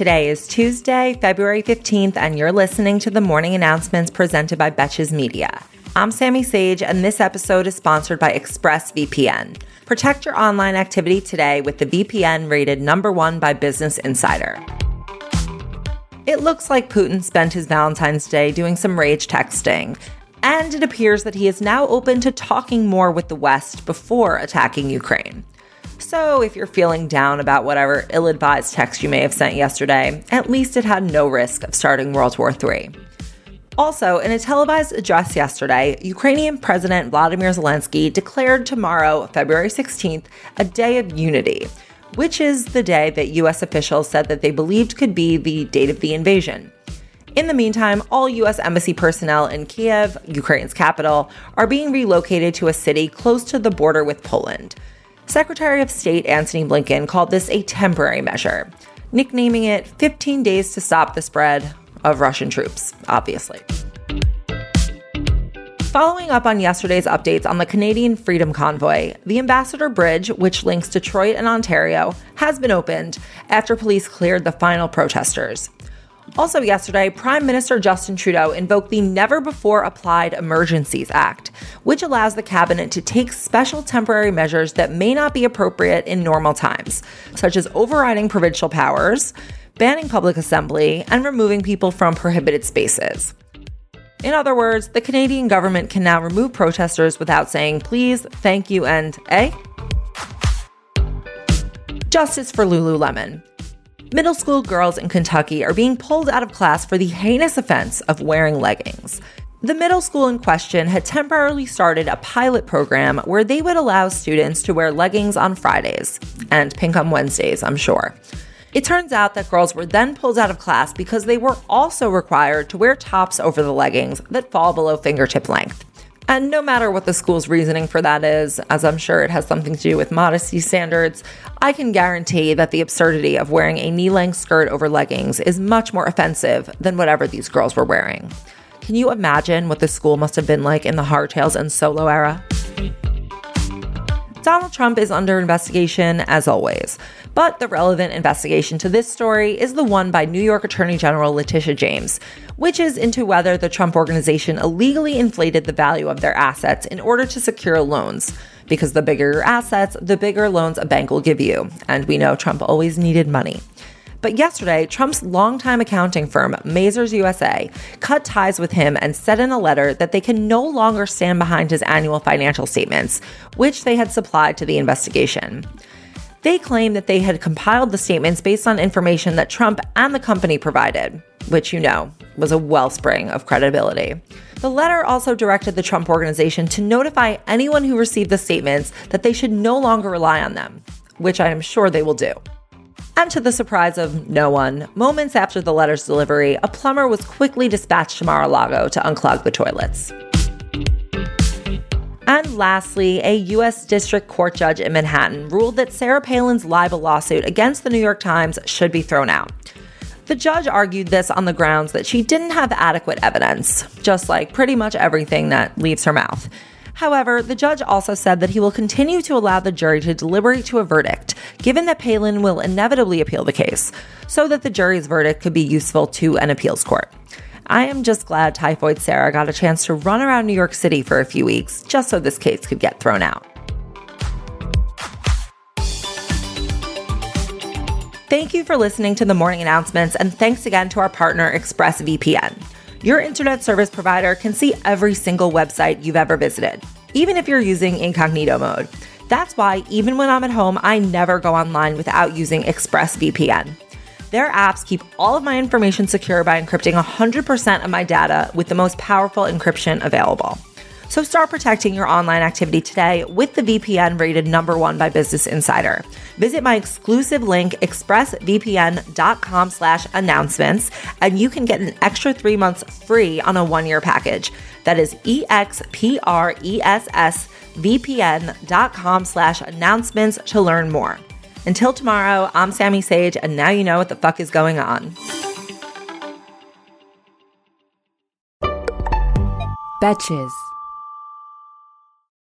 Today is Tuesday, February 15th, and you're listening to the morning announcements presented by Betches Media. I'm Sammy Sage, and this episode is sponsored by ExpressVPN. Protect your online activity today with the VPN rated number one by Business Insider. It looks like Putin spent his Valentine's Day doing some rage texting, and it appears that he is now open to talking more with the West before attacking Ukraine. So, if you're feeling down about whatever ill advised text you may have sent yesterday, at least it had no risk of starting World War III. Also, in a televised address yesterday, Ukrainian President Vladimir Zelensky declared tomorrow, February 16th, a day of unity, which is the day that US officials said that they believed could be the date of the invasion. In the meantime, all U.S. Embassy personnel in Kiev, Ukraine's capital, are being relocated to a city close to the border with Poland. Secretary of State Antony Blinken called this a temporary measure, nicknaming it 15 days to stop the spread of Russian troops, obviously. Following up on yesterday's updates on the Canadian Freedom Convoy, the Ambassador Bridge, which links Detroit and Ontario, has been opened after police cleared the final protesters. Also, yesterday, Prime Minister Justin Trudeau invoked the Never Before Applied Emergencies Act, which allows the cabinet to take special temporary measures that may not be appropriate in normal times, such as overriding provincial powers, banning public assembly, and removing people from prohibited spaces. In other words, the Canadian government can now remove protesters without saying please, thank you, and eh? Justice for Lululemon. Middle school girls in Kentucky are being pulled out of class for the heinous offense of wearing leggings. The middle school in question had temporarily started a pilot program where they would allow students to wear leggings on Fridays and pink on Wednesdays, I'm sure. It turns out that girls were then pulled out of class because they were also required to wear tops over the leggings that fall below fingertip length. And no matter what the school's reasoning for that is, as I'm sure it has something to do with modesty standards, I can guarantee that the absurdity of wearing a knee length skirt over leggings is much more offensive than whatever these girls were wearing. Can you imagine what the school must have been like in the hardtails and solo era? Donald Trump is under investigation as always, but the relevant investigation to this story is the one by New York Attorney General Letitia James, which is into whether the Trump organization illegally inflated the value of their assets in order to secure loans. Because the bigger your assets, the bigger loans a bank will give you. And we know Trump always needed money. But yesterday, Trump's longtime accounting firm, Mazars USA, cut ties with him and said in a letter that they can no longer stand behind his annual financial statements, which they had supplied to the investigation. They claim that they had compiled the statements based on information that Trump and the company provided, which you know was a wellspring of credibility. The letter also directed the Trump organization to notify anyone who received the statements that they should no longer rely on them, which I am sure they will do. And to the surprise of no one, moments after the letter's delivery, a plumber was quickly dispatched to Mar a Lago to unclog the toilets. And lastly, a U.S. District Court judge in Manhattan ruled that Sarah Palin's libel lawsuit against the New York Times should be thrown out. The judge argued this on the grounds that she didn't have adequate evidence, just like pretty much everything that leaves her mouth. However, the judge also said that he will continue to allow the jury to deliberate to a verdict, given that Palin will inevitably appeal the case, so that the jury's verdict could be useful to an appeals court. I am just glad Typhoid Sarah got a chance to run around New York City for a few weeks just so this case could get thrown out. Thank you for listening to the morning announcements, and thanks again to our partner, ExpressVPN. Your internet service provider can see every single website you've ever visited, even if you're using incognito mode. That's why, even when I'm at home, I never go online without using ExpressVPN. Their apps keep all of my information secure by encrypting 100% of my data with the most powerful encryption available. So start protecting your online activity today with the VPN rated number one by Business Insider. Visit my exclusive link, expressvpn.com slash announcements, and you can get an extra three months free on a one-year package. That is E-X-P-R-E-S-S vpn.com slash announcements to learn more. Until tomorrow, I'm Sammy Sage, and now you know what the fuck is going on. Betches.